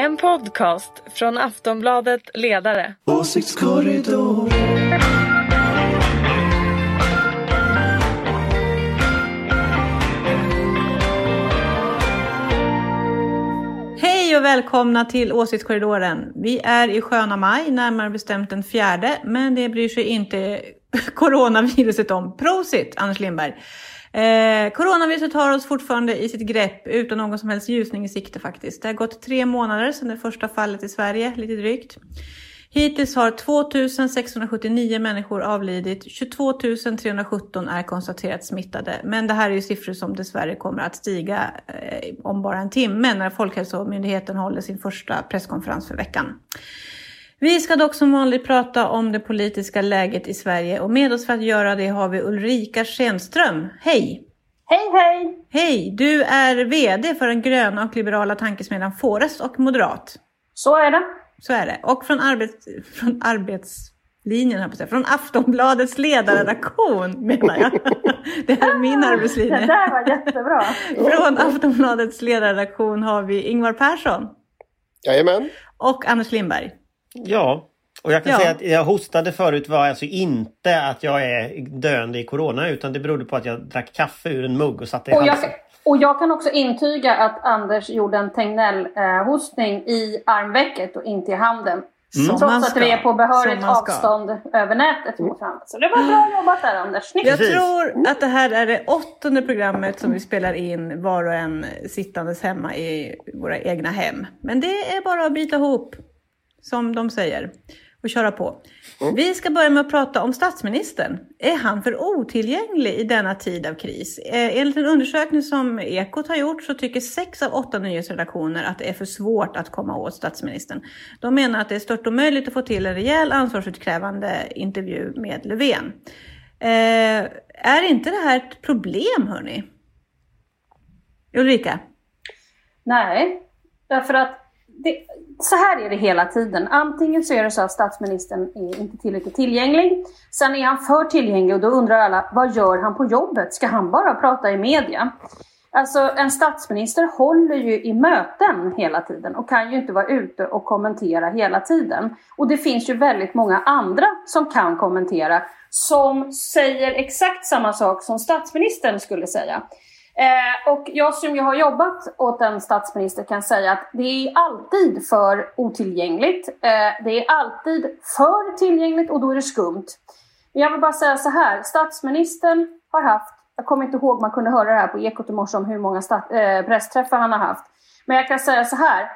En podcast från Aftonbladet Ledare. Åsiktskorridor. Hej och välkomna till Åsiktskorridoren. Vi är i sköna maj, närmare bestämt den fjärde, men det bryr sig inte coronaviruset om. Prosit, Anders Lindberg! Eh, coronaviruset har oss fortfarande i sitt grepp utan någon som helst ljusning i sikte faktiskt. Det har gått tre månader sedan det första fallet i Sverige, lite drygt. Hittills har 2679 människor avlidit, 22 317 är konstaterat smittade. Men det här är ju siffror som dessvärre kommer att stiga eh, om bara en timme när Folkhälsomyndigheten håller sin första presskonferens för veckan. Vi ska dock som vanligt prata om det politiska läget i Sverige och med oss för att göra det har vi Ulrika Schenström. Hej! Hej hej! Hej! Du är VD för den gröna och liberala tankesmedjan Forest och Moderat. Så är det. Så är det. Och från, arbets, från arbetslinjen, här på sig. från Aftonbladets ledarredaktion menar jag. Det här är min arbetslinje. Det där var jättebra. Från Aftonbladets ledarredaktion har vi Ingvar Persson. Jajamän. Och Anders Lindberg. Ja, och jag kan Ja. säga att jag hostade förut var alltså inte att jag är döende i corona utan det berodde på att jag drack kaffe ur en mugg och satte i Och jag, halsen. och jag kan också intyga att Anders gjorde en Tegnell-hostning i armvecket och inte i handen. Som man Trots att vi är på behörigt avstånd över nätet mot varandra. Så det var bra jobbat där Anders. Snyggt! Jag tror att det här är det åttonde programmet som vi spelar in var och en sittandes hemma i våra egna hem. Men det är bara att bita ihop, som de säger, och köra på. Vi ska börja med att prata om statsministern. Är han för otillgänglig i denna tid av kris? Eh, Enligt en undersökning som Ekot har gjort så tycker sex av åtta nyhetsredaktioner att det är för svårt att komma åt statsministern. De menar att det är stört omöjligt att få till en rejäl ansvarsutkrävande intervju med Löfven. Eh, är inte det här ett problem, hörni? Ulrika? Nej, därför att det, så här är det hela tiden. Antingen så är det så att statsministern är inte tillräckligt tillgänglig. Sen är han för tillgänglig och då undrar alla, vad gör han på jobbet? Ska han bara prata i media? Alltså en statsminister håller ju i möten hela tiden och kan ju inte vara ute och kommentera hela tiden. Och det finns ju väldigt många andra som kan kommentera som säger exakt samma sak som statsministern skulle säga. Eh, och jag som ju har jobbat åt en statsminister kan säga att det är alltid för otillgängligt. Eh, det är alltid för tillgängligt och då är det skumt. Men jag vill bara säga så här, statsministern har haft, jag kommer inte ihåg, man kunde höra det här på Ekot i morse om hur många stat, eh, pressträffar han har haft. Men jag kan säga så här,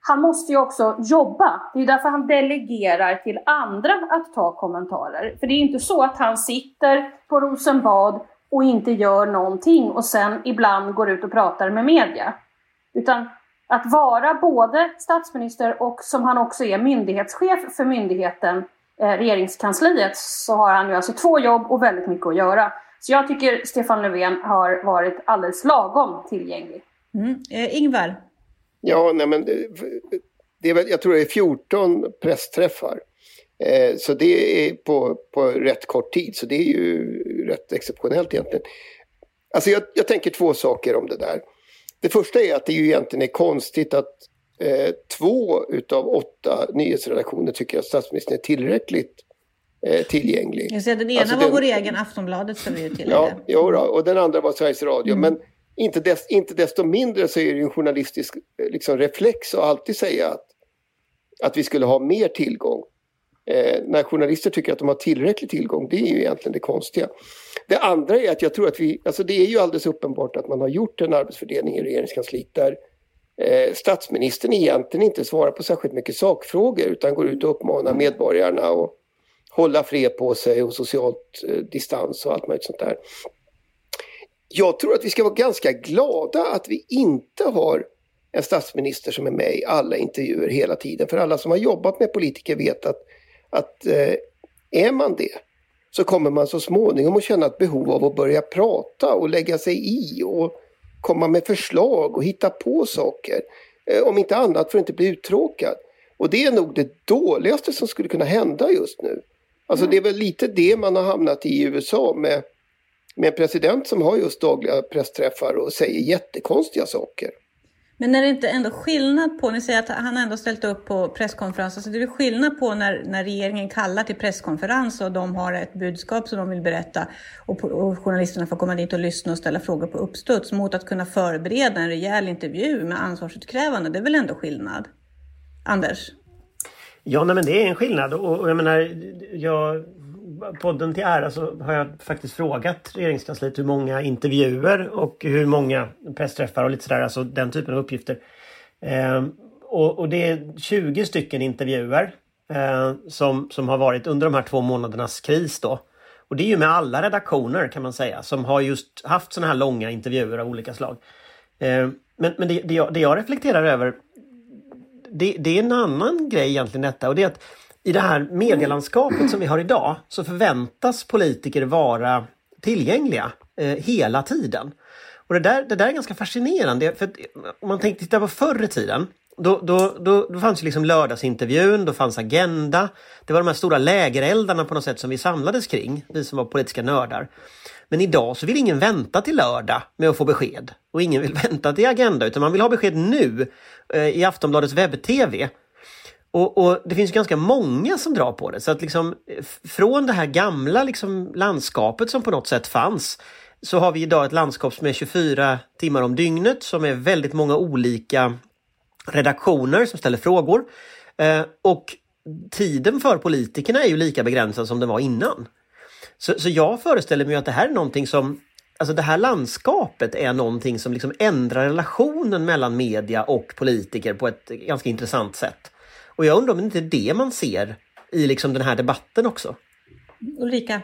han måste ju också jobba. Det är därför han delegerar till andra att ta kommentarer. För det är inte så att han sitter på Rosenbad och inte gör någonting och sen ibland går ut och pratar med media. Utan att vara både statsminister och som han också är myndighetschef för myndigheten, eh, regeringskansliet, så har han ju alltså två jobb och väldigt mycket att göra. Så jag tycker Stefan Löfven har varit alldeles lagom tillgänglig. Mm. Eh, Ingvar? Ja, nej men det, det är väl, jag tror det är 14 pressträffar. Eh, så det är på, på rätt kort tid, så det är ju rätt exceptionellt egentligen. Alltså jag, jag tänker två saker om det där. Det första är att det ju egentligen är konstigt att eh, två utav åtta nyhetsredaktioner tycker att statsministern är tillräckligt eh, tillgänglig. Jag säger, den ena Alltså, var den- vår egen Aftonbladet ska vi ju tillägga. Ja, jo då, och den andra var Sveriges Radio. Mm. Men inte, des, inte desto mindre så är det ju en journalistisk liksom, reflex att alltid säga att, att vi skulle ha mer tillgång. Eh, när journalister tycker att de har tillräcklig tillgång, det är ju egentligen det konstiga. Det andra är att jag tror att vi, alltså det är ju alldeles uppenbart att man har gjort en arbetsfördelning i regeringskansliet där eh, statsministern egentligen inte svarar på särskilt mycket sakfrågor utan går ut och uppmanar medborgarna att hålla fred på sig och socialt eh, distans och allt möjligt sånt där. Jag tror att vi ska vara ganska glada att vi inte har en statsminister som är med i alla intervjuer hela tiden. För alla som har jobbat med politiker vet att, att eh, är man det så kommer man så småningom att känna ett behov av att börja prata och lägga sig i och komma med förslag och hitta på saker. Eh, om inte annat för att inte bli uttråkad. Och det är nog det dåligaste som skulle kunna hända just nu. Alltså det är väl lite det man har hamnat i i USA med, med en president som har just dagliga pressträffar och säger jättekonstiga saker. Men är det inte ändå skillnad på, ni säger att han ändå ställt upp på presskonferens, alltså det är skillnad på när, när regeringen kallar till presskonferens och de har ett budskap som de vill berätta och, och journalisterna får komma dit och lyssna och ställa frågor på uppstuds mot att kunna förbereda en rejäl intervju med ansvarsutkrävande. Det är väl ändå skillnad? Anders? Ja, nej, men det är en skillnad och, och jag menar, jag, podden till ära så har jag faktiskt frågat regeringskansliet hur många intervjuer och hur många pressträffar och lite sådär, alltså den typen av uppgifter. Eh, och, och, det är 20 stycken intervjuer eh, som, som har varit under de här två månadernas kris då. Och det är ju med alla redaktioner kan man säga som har just haft sådana här långa intervjuer av olika slag. Eh, men men det, det, jag, det jag reflekterar över det, det, är en annan grej egentligen detta och det är att i det här medielandskapet som vi har idag så förväntas politiker vara tillgängliga eh, hela tiden. Och det där, det där är ganska fascinerande. För eh, om man tänker titta på förr i tiden då, då, då, då fanns ju liksom lördagsintervjun, då fanns Agenda. Det var de här stora lägereldarna på något sätt som vi samlades kring, vi som var politiska nördar. Men idag så vill ingen vänta till lördag med att få besked. Och ingen vill vänta till Agenda utan man vill ha besked nu eh, i Aftonbladets webb-tv. Och, och, det finns ganska många som drar på det. Så att liksom, eh, från det här gamla liksom, landskapet som på något sätt fanns så har vi idag ett landskap som är 24 timmar om dygnet som är väldigt många olika redaktioner som ställer frågor. Eh, och tiden för politikerna är ju lika begränsad som den var innan. Så, så jag föreställer mig att det här är någonting som Alltså det här landskapet är någonting som liksom ändrar relationen mellan media och politiker på ett ganska intressant sätt. Och jag undrar om det inte är det man ser i liksom den här debatten också. Ulrika?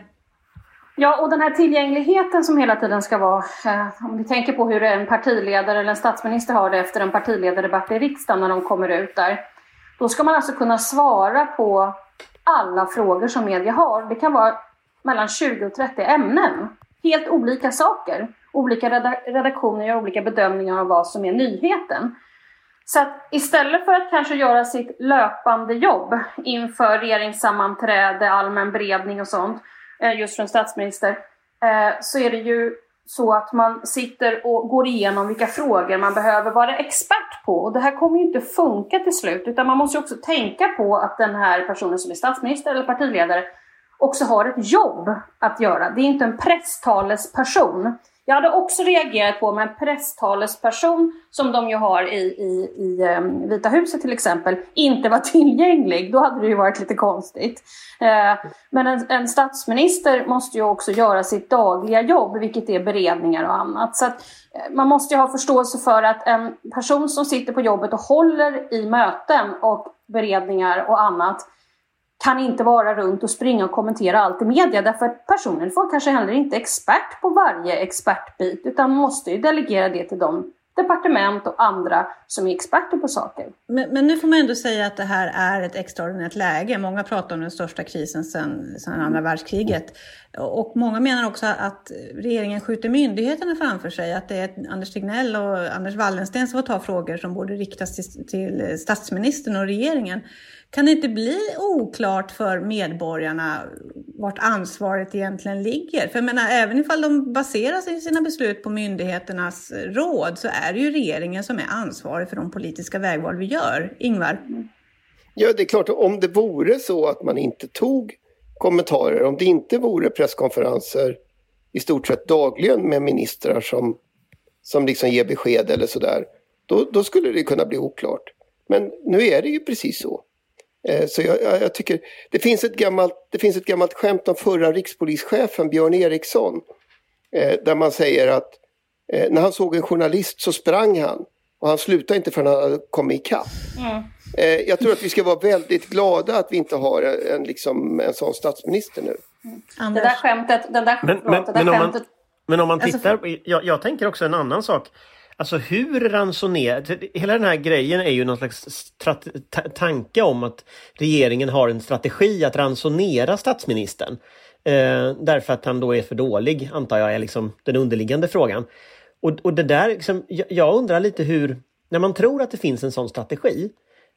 Ja, och den här tillgängligheten som hela tiden ska vara, eh, om ni tänker på hur en partiledare eller en statsminister har det efter en partiledardebatt i riksdagen när de kommer ut där. Då ska man alltså kunna svara på alla frågor som media har. Det kan vara mellan 20 och 30 ämnen. Helt olika saker. Olika redaktioner gör olika bedömningar av vad som är nyheten. Så att istället för att kanske göra sitt löpande jobb inför regeringssammanträde, allmän beredning och sånt, eh, just från statsminister, eh, så är det ju så att man sitter och går igenom vilka frågor man behöver vara expert på. Och det här kommer ju inte funka till slut, utan man måste också tänka på att den här personen som är statsminister eller partiledare också har ett jobb att göra. Det är inte en presstalesperson. Jag hade också reagerat på om en presstalesperson, som de ju har i, i, i ehm, Vita huset till exempel, inte var tillgänglig. Då hade det ju varit lite konstigt. Eh, men en, en, statsminister måste ju också göra sitt dagliga jobb, vilket är beredningar och annat. Så att, eh, man måste ju ha förståelse för att en person som sitter på jobbet och håller i möten och beredningar och annat kan inte vara runt och springa och kommentera allt i media därför att personen får kanske heller inte expert på varje expertbit utan måste ju delegera det till de departement och andra som är experter på saker. Men, men, nu får man ändå säga att det här är ett extraordinärt läge. Många pratar om den största krisen sedan, sedan andra världskriget. Och många menar också att regeringen skjuter myndigheterna framför sig. Att det är Anders Tegnell och Anders Wallensten som får ta frågor som borde riktas till, till statsministern och regeringen. Kan det inte bli oklart för medborgarna vart ansvaret egentligen ligger? För jag menar, även ifall de baserar sina beslut på myndigheternas råd så är det ju regeringen som är ansvarig för de politiska vägval vi gör. Ingvar? Ja, det är klart, om det vore så att man inte tog kommentarer, om det inte vore presskonferenser i stort sett dagligen med ministrar som, som liksom ger besked eller sådär, då, då skulle det kunna bli oklart. Men nu är det ju precis så. Eh, så jag, jag, tycker, det finns, ett gammalt, det finns ett gammalt skämt om förra rikspolischefen Björn Eriksson. Eh, där man säger att eh, när han såg en journalist så sprang han. Och han slutade inte förrän han hade kommit ikapp. Mm. Jag tror att vi ska vara väldigt glada att vi inte har en, liksom, en sån statsminister nu. Mm. Det där skämtet, den där, men, men, det där men, skämtet. Om man, men om man alltså, tittar, jag, jag tänker också en annan sak. Alltså hur ransonerar... Hela den här grejen är ju någon slags tanke om att regeringen har en strategi att ransonera statsministern. Eh, därför att han då är för dålig, antar jag är liksom den underliggande frågan. Och, och det där, liksom, jag, jag undrar lite hur, när man tror att det finns en sån strategi,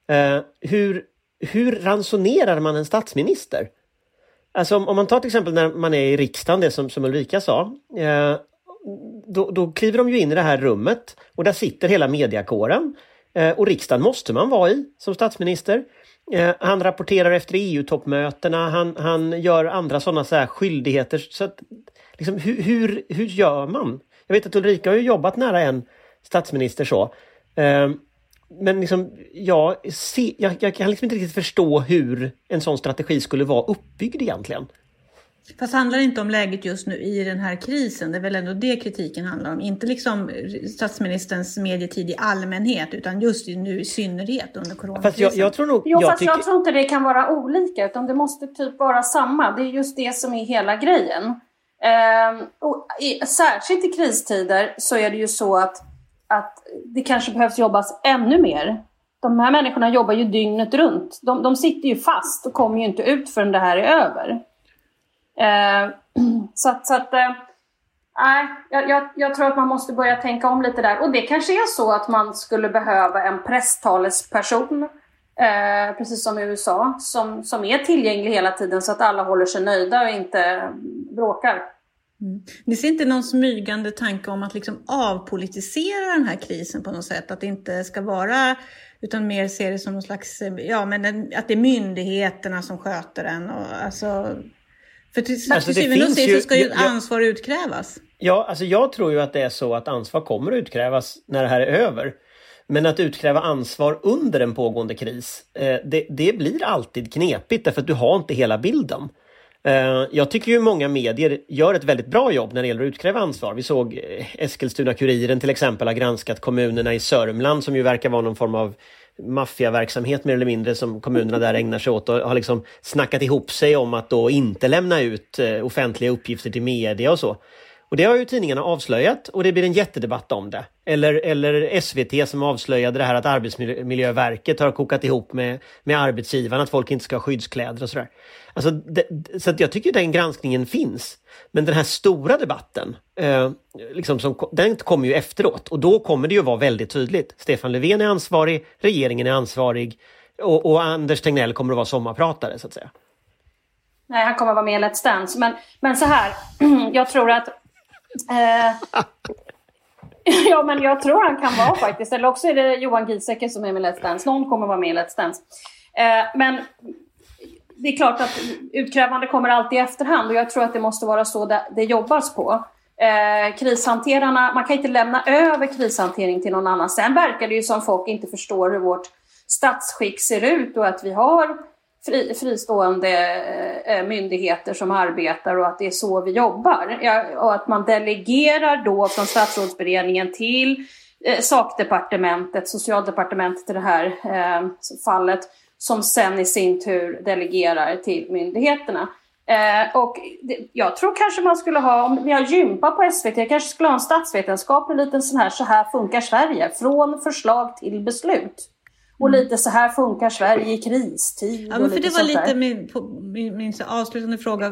eh, hur, hur ransonerar man en statsminister? Alltså om, om, man tar till exempel när man är i riksdagen, det som, som Ulrika sa. Eh, då, då kliver de ju in i det här rummet och där sitter hela mediakåren. Eh, och riksdagen måste man vara i som statsminister. Eh, han rapporterar efter EU-toppmötena, han, han gör andra sådana så här skyldigheter. Så att, liksom, hur, hur, hur gör man? Jag vet att Ulrika har ju jobbat nära en statsminister så. Eh, men liksom, jag, se, jag, jag kan liksom inte riktigt förstå hur en sån strategi skulle vara uppbyggd egentligen. Fast handlar det inte om läget just nu i den här krisen? Det är väl ändå det kritiken handlar om. Inte liksom statsministerns medietid i allmänhet utan just nu i synnerhet under coronakrisen. Fast jag, jag tror nog... Jo, jag fast tycker... jag tror inte det kan vara olika utan det måste typ vara samma. Det är just det som är hela grejen. Eh, och i, särskilt i kristider så är det ju så att, att det kanske behövs jobbas ännu mer. De här människorna jobbar ju dygnet runt. De, de sitter ju fast och kommer ju inte ut förrän det här är över. Eh, så att, så att eh, nej, jag, jag, jag, tror att man måste börja tänka om lite där. Och det kanske är så att man skulle behöva en presstalesperson, eh, precis som i USA, som, som är tillgänglig hela tiden så att alla håller sig nöjda och inte bråkar. Mm. Ni ser inte någon smygande tanke om att liksom avpolitisera den här krisen på något sätt? Att det inte ska vara, utan mer se det som någon slags, ja men att det är myndigheterna som sköter den. Och, alltså, för till, alltså, till syvende och sist så ska ju ett ansvar utkrävas. Ja, alltså jag tror ju att det är så att ansvar kommer att utkrävas när det här är över. Men att utkräva ansvar under en pågående kris, eh, det, det, blir alltid knepigt därför att du har inte hela bilden. Eh, jag tycker ju många medier gör ett väldigt bra jobb när det gäller att utkräva ansvar. Vi såg eh, Eskilstuna-Kuriren till exempel har granskat kommunerna i Sörmland som ju verkar vara någon form av maffiaverksamhet mer eller mindre som kommunerna där ägnar sig åt och har liksom snackat ihop sig om att då inte lämna ut eh, offentliga uppgifter till media och så. Och det har ju tidningarna avslöjat och det blir en jättedebatt om det. Eller, eller SVT som avslöjade det här att Arbetsmiljöverket har kokat ihop med, med arbetsgivarna att folk inte ska ha skyddskläder och sådär. Alltså, det, så att jag tycker den granskningen finns. Men den här stora debatten, eh, liksom som, den kommer ju efteråt och då kommer det ju vara väldigt tydligt. Stefan Löfven är ansvarig, regeringen är ansvarig och, och Anders Tegnell kommer att vara sommarpratare så att säga. Nej, han kommer att vara med i Let's Dance. Men, men så här, jag tror att... Eh, ja, men jag tror han kan vara faktiskt. Eller också är det Johan Giesecke som är med i Let's Dance. Någon kommer att vara med i Let's Dance. Eh, men det är klart att utkrävande kommer alltid i efterhand och jag tror att det måste vara så det, det jobbas på. Eh, krishanterarna, man kan inte lämna över krishantering till någon annan. Sen verkar det ju som folk inte förstår hur vårt statsskick ser ut och att vi har fri, fristående eh, eh myndigheter som arbetar och att det är så vi jobbar. Ja, och att man delegerar då från statsrådsberedningen till eh, sakdepartementet, socialdepartementet i det här eh, fallet, som sen i sin tur delegerar till myndigheterna. Eh, och det, jag tror kanske man skulle ha, om vi har gympa på SVT, kanske skulle ha en statsvetenskaplig liten sån här, så här funkar Sverige, från förslag till beslut. Och mm. lite så här funkar Sverige i kristid. Ja, men för det var lite min, min, min avslutande fråga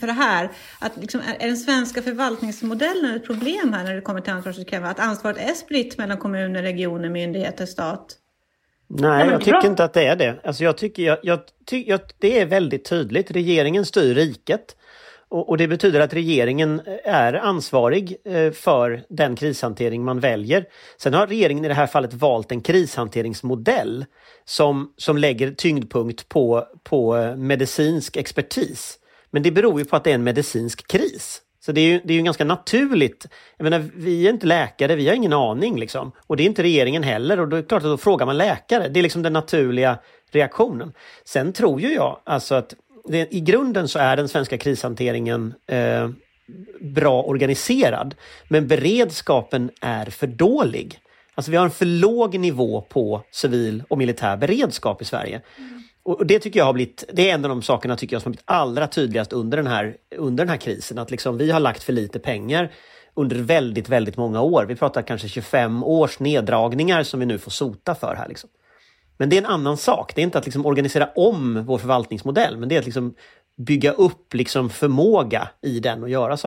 för det här. Att liksom, är den svenska förvaltningsmodellen ett problem här när det kommer till ansvarsutkrävande? Att ansvaret är spritt mellan kommuner, regioner, myndigheter, stat? Nej, jag tycker inte att det är det. Alltså jag tycker, jag, jag, ty, jag, det är väldigt tydligt. Regeringen styr riket. Och, och, det betyder att regeringen är ansvarig eh, för den krishantering man väljer. Sen har regeringen i det här fallet valt en krishanteringsmodell som, som lägger tyngdpunkt på, på eh, medicinsk expertis. Men det beror ju på att det är en medicinsk kris. Så det är ju, det är ju ganska naturligt. Jag menar, vi är inte läkare, vi har ingen aning liksom. Och det är inte regeringen heller och då är det klart att då frågar man läkare. Det är liksom den naturliga reaktionen. Sen tror ju jag alltså att det, i grunden så är den svenska krishanteringen eh, bra organiserad. Men beredskapen är för dålig. Alltså vi har en för låg nivå på civil och militär beredskap i Sverige. Mm. Och det tycker jag har blivit, det är en av de sakerna tycker jag som har blivit allra tydligast under den här, under den här krisen. Att liksom vi har lagt för lite pengar under väldigt, väldigt många år. Vi pratar kanske 25 års neddragningar som vi nu får sota för här. Liksom. Men det är en annan sak. Det är inte att liksom organisera om vår förvaltningsmodell, men det är att liksom bygga upp liksom förmåga i den och göra så.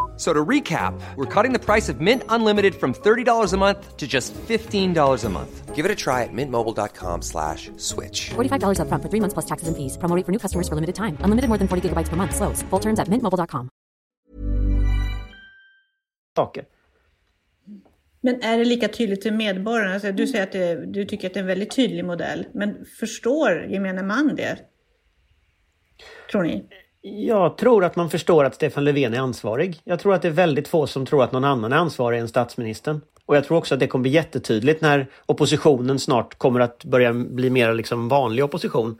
F- So to recap, we're cutting the price of Mint Unlimited from $30 a month to just $15 a month. Give it a try at mintmobile.com slash switch. $45 upfront for three months plus taxes and fees. Promo rate for new customers for limited time. Unlimited more than 40 gigabytes per month. Slows. Full terms at mintmobile.com. saker. Men är det lika tydligt till medborgarna? Alltså, du säger att det, du tycker att det är en väldigt tydlig modell, men förstår gemene man det? Tror ni? Jag tror att man förstår att Stefan Löfven är ansvarig. Jag tror att det är väldigt få som tror att någon annan är ansvarig än statsministern. Och jag tror också att det kommer bli jättetydligt när oppositionen snart kommer att börja bli mer liksom vanlig opposition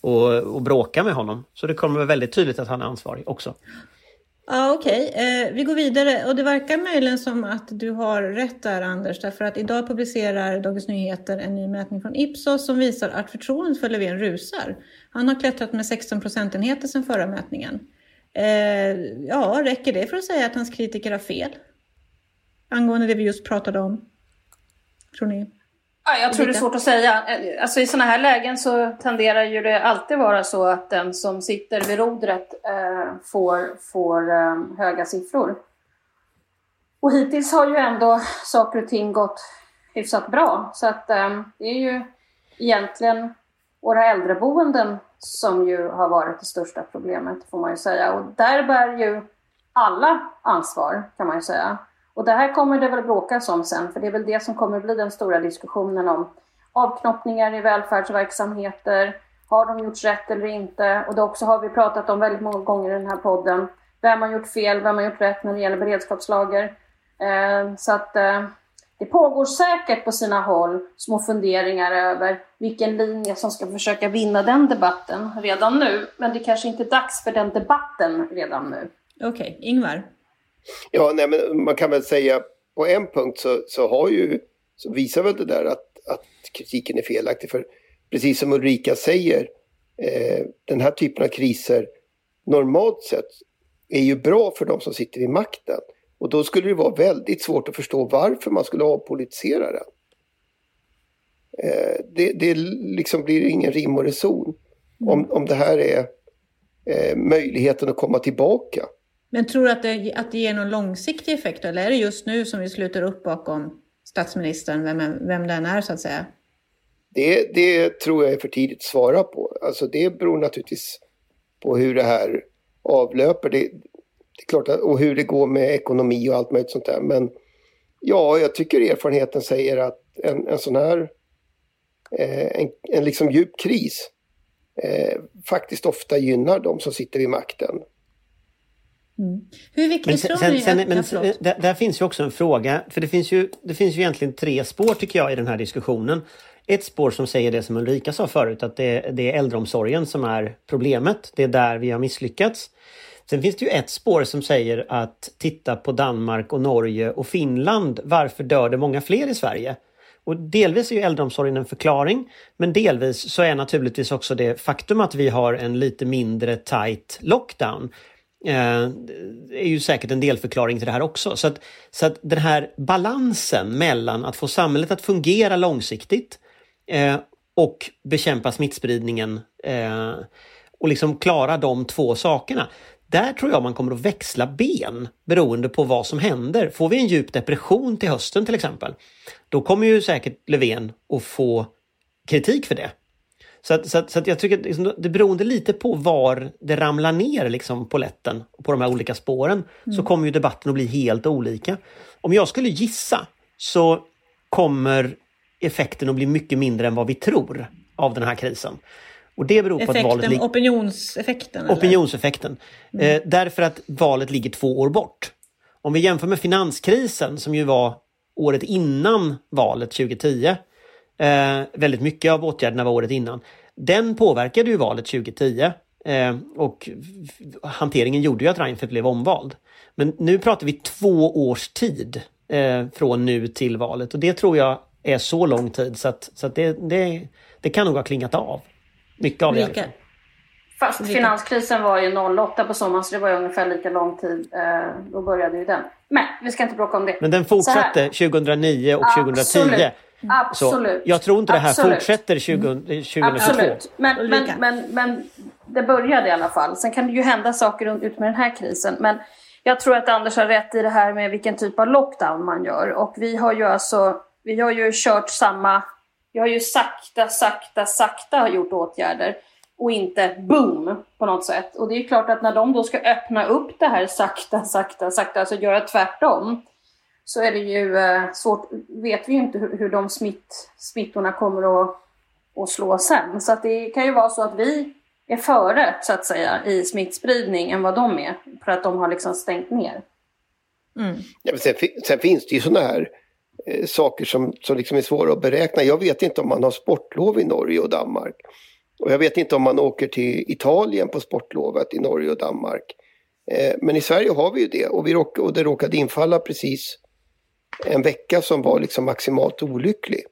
och, och bråka med honom. Så det kommer vara väldigt tydligt att han är ansvarig också. Ja, okej. Eh, vi går vidare och det verkar möjligen som att du har rätt där Anders, därför att idag publicerar Dagens Nyheter en ny mätning från Ipsos som visar att förtroendet för Löfven rusar. Han har klättrat med 16 procentenheter sedan förra mätningen. Eh, ja, räcker det för att säga att hans kritiker har fel? Angående det vi just pratade om. Tror ni? Ja, jag tror det är svårt att säga. Alltså, I sådana här lägen så tenderar ju det alltid vara så att den som sitter vid rodret eh, får, får eh, höga siffror. Och hittills har ju ändå saker och ting gått hyfsat bra. Så att eh, det är ju egentligen våra äldreboenden som ju har varit det största problemet får man ju säga. Och där bär ju alla ansvar kan man ju säga. Och det här kommer det väl bråkas om sen, för det är väl det som kommer bli den stora diskussionen om avknoppningar i välfärdsverksamheter. Har de gjort rätt eller inte? Och det också har vi pratat om väldigt många gånger i den här podden. Vem har gjort fel? Vem har gjort rätt när det gäller beredskapslager? Eh, så att eh, det pågår säkert på sina håll små funderingar över vilken linje som ska försöka vinna den debatten redan nu. Men det kanske inte är dags för den debatten redan nu. Okej, Ingvar? Ja, nej, men man kan väl säga på en punkt så, så har ju så visar väl det där att, att kritiken är felaktig. För precis som Ulrika säger, eh, den här typen av kriser normalt sett är ju bra för de som sitter vid makten. Och då skulle det vara väldigt svårt att förstå varför man skulle avpolitisera den. Eh, det, det liksom blir ingen rim och reson om, om det här är eh, möjligheten att komma tillbaka. Men tror du att det, att det ger någon långsiktig effekt eller är det just nu som vi sluter upp bakom statsministern, vem, vem den är så att säga? Det, det tror jag är för tidigt att svara på. Alltså det beror naturligtvis på hur det här avlöper. Det, det är klart att, och hur det går med ekonomi och allt möjligt sånt där. Men ja, jag tycker erfarenheten säger att en, en sån här eh, en, en liksom djup kris eh, faktiskt ofta gynnar de som sitter vid makten. Mm. Hur viktigt Men, tror sen, ni sen, att... men ja, förlåt. där, där finns ju också en fråga, för det finns, ju, det finns ju egentligen tre spår tycker jag i den här diskussionen. Ett spår som säger det som Ulrika sa förut, att det, det är äldreomsorgen som är problemet. Det är där vi har misslyckats. Sen finns det ju ett spår som säger att titta på Danmark och Norge och Finland. Varför dör det många fler i Sverige? Och delvis är ju äldreomsorgen en förklaring, men delvis så är naturligtvis också det faktum att vi har en lite mindre tight lockdown eh, är ju säkert en delförklaring till det här också. Så att, så att den här balansen mellan att få samhället att fungera långsiktigt eh, och bekämpa smittspridningen eh, och liksom klara de två sakerna. Där tror jag man kommer att växla ben beroende på vad som händer. Får vi en djup depression till hösten till exempel, då kommer ju säkert Löfven att få kritik för det. Så, att, så, att, så att jag tycker att liksom, det beroende lite på var det ramlar ner liksom, på lätten på de här olika spåren så kommer ju debatten att bli helt olika. Om jag skulle gissa så kommer effekten att bli mycket mindre än vad vi tror av den här krisen. Och det beror på att valet opinionseffekten? Opinionseffekten. Eh, därför att valet ligger två år bort. Om vi jämför med finanskrisen som ju var året innan valet 2010. Eh, väldigt mycket av åtgärderna var året innan. Den påverkade ju valet 2010. Eh, och hanteringen gjorde ju att Reinfeldt blev omvald. Men nu pratar vi två års tid eh, från nu till valet och det tror jag är så lång tid så att, så att det, det, det kan nog ha klingat av. Mycket av det fall. Fast Lika. finanskrisen var ju 08 på sommaren så det var ju ungefär lika lång tid. Eh, då började ju den. Men vi ska inte bråka om det. Men den fortsatte 2009 och 2010. Absolut. Så Absolut. jag tror inte det här Absolut. fortsätter 20, 2022. Absolut. Men, men, men, men det började i alla fall. Sen kan det ju hända saker ut med den här krisen. Men jag tror att Anders har rätt i det här med vilken typ av lockdown man gör. Och vi har ju alltså, vi har ju kört samma, vi har ju sakta, sakta, sakta gjort åtgärder. Och inte boom på något sätt. Och det är ju klart att när de då ska öppna upp det här sakta, sakta, sakta, alltså göra tvärtom. Så är det ju eh, svårt, vet vi ju inte hur, hur de smitt, smittorna kommer att, att slå sen. Så att det kan ju vara så att vi är före, så att säga, i smittspridning än vad de är. För att de har liksom stängt ner. Mm. Ja, men sen, sen finns det ju sådana här Eh, saker som, som liksom är svåra att beräkna. Jag vet inte om man har sportlov i Norge och Danmark. Och jag vet inte om man åker till Italien på sportlovet i Norge och Danmark. Eh, men i Sverige har vi ju det och, vi råk, och det råkade infalla precis en vecka som var liksom maximalt olycklig.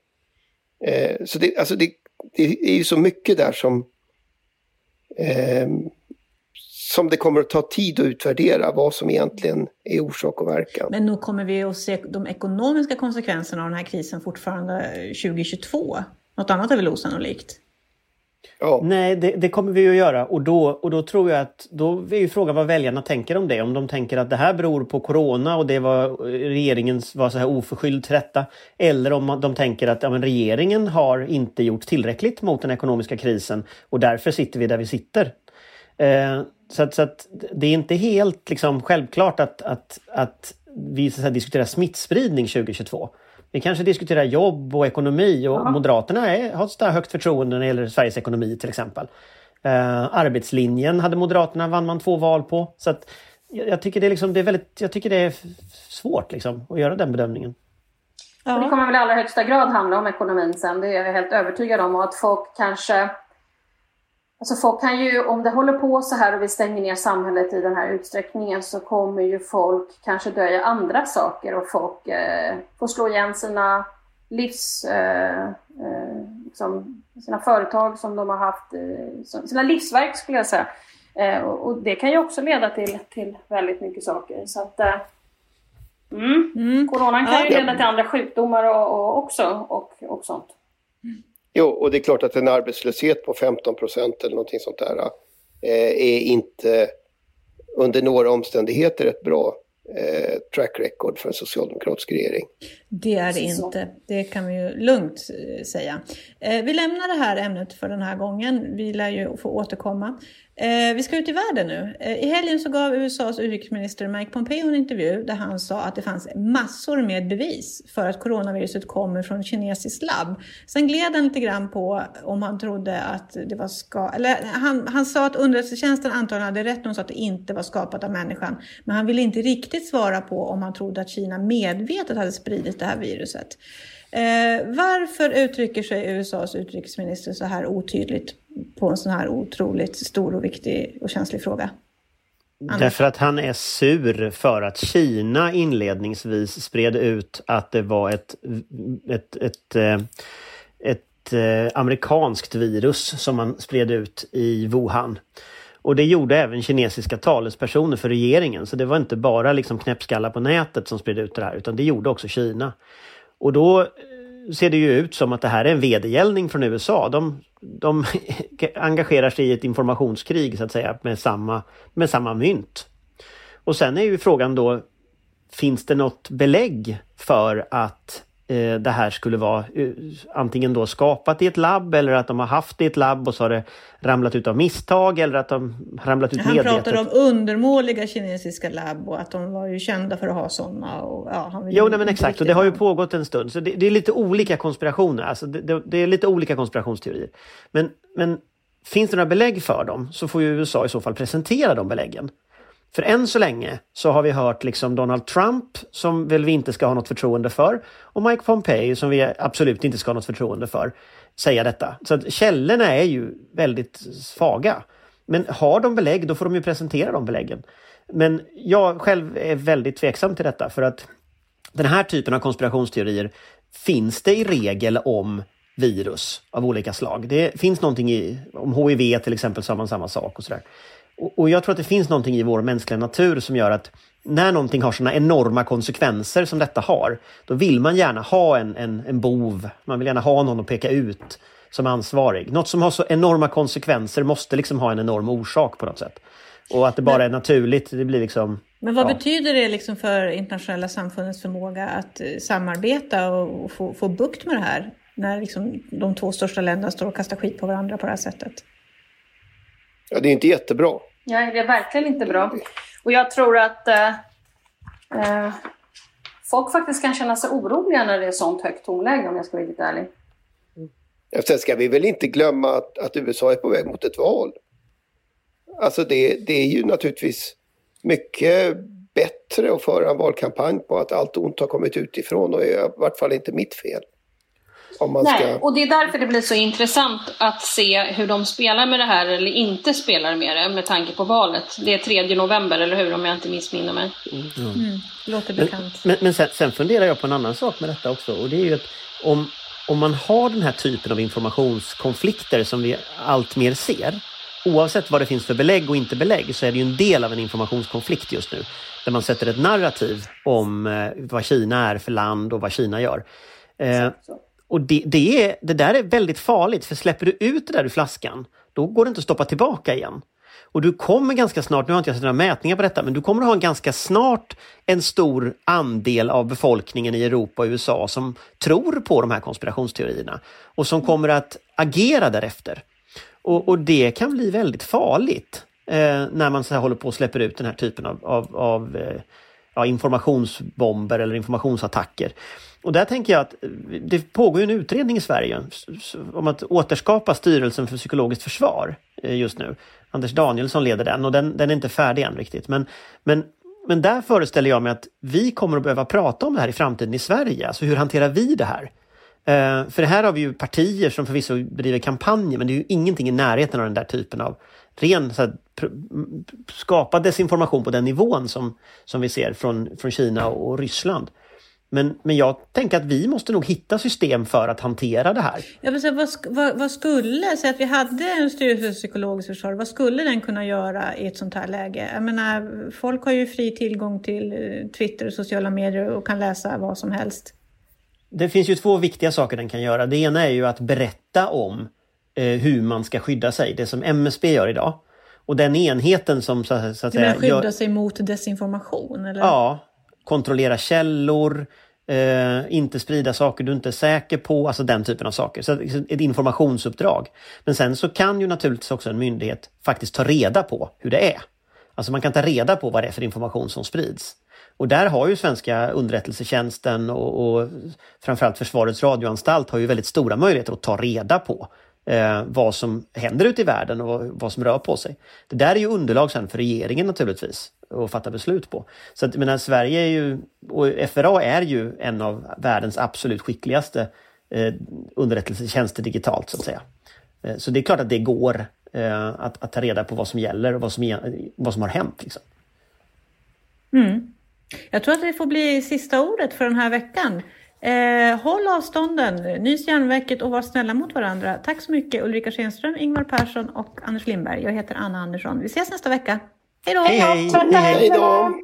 Eh, så det, alltså det, det är ju så mycket där som eh, som det kommer att ta tid att utvärdera vad som egentligen är orsak och verkan. Men nog kommer vi att se de ekonomiska konsekvenserna av den här krisen fortfarande 2022. Något annat är väl osannolikt? Ja. Nej, det, det kommer vi att göra och då, och då tror jag att då är ju frågan vad väljarna tänker om det. Om de tänker att det här beror på corona och det var regeringens var så här oförskylld till detta. Eller om de tänker att ja, men regeringen har inte gjort tillräckligt mot den ekonomiska krisen och därför sitter vi där vi sitter. Eh, så, att, så att det är inte helt liksom, självklart att, att, att vi så att säga, diskuterar smittspridning 2022. Vi kanske diskuterar jobb och ekonomi och Moderaterna är, har ett högt förtroende när det gäller Sveriges ekonomi till exempel. Eh, arbetslinjen hade Moderaterna, vann man två val på. Så att jag, jag tycker det är, liksom, det är väldigt, jag tycker det är svårt liksom, att göra den bedömningen. Och det kommer väl i allra högsta grad handla om ekonomin sen. Det är jag helt övertygad om. Och att folk kanske... Alltså folk kan ju, om det håller på så här och vi stänger ner samhället i den här utsträckningen så kommer ju folk kanske dö i andra saker och folk eh, får slå igen sina livs... Eh, eh, liksom, sina företag som de har haft, eh, sina livsverk skulle jag säga. Eh, och, och det kan ju också leda till, till väldigt mycket saker. Så att... Eh, mm. Coronan kan ju leda till andra sjukdomar och, och också och, och sånt. Jo, och det är klart att en arbetslöshet på 15 procent eller någonting sånt där eh, är inte under några omständigheter ett bra eh, track record för en socialdemokratisk regering. Det är det inte. Det kan vi ju lugnt eh, säga. Eh, vi lämnar det här ämnet för den här gången. Vi lär ju få återkomma. Eh, vi ska ut i världen nu. Eh, I helgen så gav USAs utrikesminister Mike Pompeo en intervju där han sa att det fanns massor med bevis för att coronaviruset kommer från ett kinesiskt labb. Sen gled han lite grann på om han trodde att det var skapat, Eller han, han sa att underrättelsetjänsten antagligen hade rätt när de sa att det inte var skapat av människan. Men han ville inte riktigt svara på om han trodde att Kina medvetet hade spridit det här viruset. Eh, varför uttrycker sig USAs utrikesminister så här otydligt på en sån här otroligt stor och viktig och känslig fråga? Därför att han är sur för att Kina inledningsvis spred ut att det var ett, ett, ett, eh, ett, ett, amerikanskt virus som man spred ut i Wuhan. Och det gjorde även kinesiska talespersoner för regeringen. Så det var inte bara liksom knäppskallar på nätet som spred ut det här utan det gjorde också Kina. Och då eh, ser det ju ut som att det här är en vedergällning från USA. De, de engagerar sig i ett informationskrig så att säga med samma, med samma mynt. Och sen är ju frågan då, finns det något belägg för att det här skulle vara eh, antingen då skapat i ett labb eller att de har haft det i ett labb och så har det ramlat ut av misstag eller att de ramlat ut Han medvetet. pratar om undermåliga kinesiska labb och att de var ju kända för att ha sådana. Och, ja, han Jo, nej, men exakt. Och det har ju pågått en stund. Så det, det är lite olika konspirationer. Alltså det, det, det är lite olika konspirationsteorier. Men, men finns det några belägg för dem så får ju USA i så fall presentera de beläggen. För än så länge så har vi hört liksom Donald Trump som väl vi inte ska ha något förtroende för och Mike Pompeo som vi absolut inte ska ha något förtroende för säga detta. Så att källorna är ju väldigt svaga. Men har de belägg då får de ju presentera de beläggen. Men jag själv är väldigt tveksam till detta för att den här typen av konspirationsteorier finns det i regel om virus av olika slag. Det finns någonting i, om HIV till exempel så har man samma sak och sådär. Och, och jag tror att det finns någonting i vår mänskliga natur som gör att när någonting har sådana enorma konsekvenser som detta har, då vill man gärna ha en, en, en bov. Man vill gärna ha någon att peka ut som ansvarig. Något som har så enorma konsekvenser måste liksom ha en enorm orsak på något sätt. Och att det bara är naturligt, det blir liksom... Men vad ja. betyder det liksom för internationella samfundets förmåga att eh, samarbeta och, och få, få bukt med det här? När liksom de två största länderna står och kastar skit på varandra på det här sättet. Ja, det är inte jättebra. Nej, det är verkligen inte bra. Och jag tror att eh, eh, folk faktiskt kan känna sig oroliga när det är sånt högt tonläge om jag ska vara riktigt ärlig. Sen ska vi väl inte glömma att, att USA är på väg mot ett val. Alltså det, det är ju naturligtvis mycket bättre att föra en valkampanj på att allt ont har kommit utifrån och är i vart fall inte mitt fel. Om man Nej, ska... och det är därför det blir så intressant att se hur de spelar med det här eller inte spelar med det med tanke på valet. Det är 3 november, eller hur? Om jag inte missminner mig. Mm. Låter Men, bekant. men, men sen, sen funderar jag på en annan sak med detta också och det är ju att om, om man har den här typen av informationskonflikter som vi allt mer ser, oavsett vad det finns för belägg och inte belägg, så är det ju en del av en informationskonflikt just nu. Där man sätter ett narrativ om eh, vad Kina är för land och vad Kina gör. Eh, och det, det, är, det där är väldigt farligt, för släpper du ut det där ur flaskan, då går det inte att stoppa tillbaka igen. Och du kommer ganska snart, nu har inte jag sett några mätningar på detta, men du kommer att ha en ganska snart en stor andel av befolkningen i Europa och USA som tror på de här konspirationsteorierna och som kommer att agera därefter. Och, och det kan bli väldigt farligt eh, när man så här håller på och släpper ut den här typen av, av, av eh, ja, informationsbomber eller informationsattacker. Och där tänker jag att eh, det pågår en utredning i Sverige om att återskapa styrelsen för psykologiskt försvar eh, just nu. Anders Danielsson leder den och den, den är inte färdig än riktigt. Men, men, men där föreställer jag mig att vi kommer att behöva prata om det här i framtiden i Sverige. Alltså hur hanterar vi det här? Eh, för för här har vi ju partier som förvisso bedriver kampanjer men det är ju ingenting i närheten av den där typen av ren så här, skapa desinformation på den nivån som, som vi ser från, från Kina och, och Ryssland. Men, men jag tänker att vi måste nog hitta system för att hantera det här. Jag vill säga, vad, vad, vad skulle, säg att vi hade en styrelse för psykologiskt försvar, vad skulle den kunna göra i ett sånt här läge? Jag menar, folk har ju fri tillgång till eh, Twitter och sociala medier och kan läsa vad som helst. Det finns ju två viktiga saker den kan göra. Det ena är ju att berätta om eh, hur man ska skydda sig, det som MSB gör idag. Och den enheten som så, så att Du menar säga... skydda gör- sig mot desinformation? Eller? Ja, kontrollera källor, eh, inte sprida saker du inte är säker på, alltså den typen av saker. Så liksom, ett informationsuppdrag. Men sen så kan ju naturligtvis också en myndighet faktiskt ta reda på hur det är. Alltså man kan ta reda på vad det är för information som sprids. Och där har ju svenska underrättelsetjänsten och, och framförallt Försvarets radioanstalt har ju väldigt stora möjligheter att ta reda på eh, vad som händer ute i världen och vad, vad som rör på sig. Det där är ju underlag sen för regeringen naturligtvis att fatta beslut på. Så att, menar, Sverige är ju, och FRA är ju en av världens absolut skickligaste eh, underrättelsetjänster digitalt så att säga. Eh, så det är klart att det går eh, att, att ta reda på vad som gäller och vad som, vad som har hänt. Liksom. Mm. Jag tror att det får bli sista ordet för den här veckan. Eh, håll avstånden, nys järnverket och var snälla mot varandra. Tack så mycket Ulrika Schenström, Ingvar Persson och Anders Lindberg. Jag heter Anna Andersson. Vi ses nästa vecka. Hej då! Hej hej! Hej då!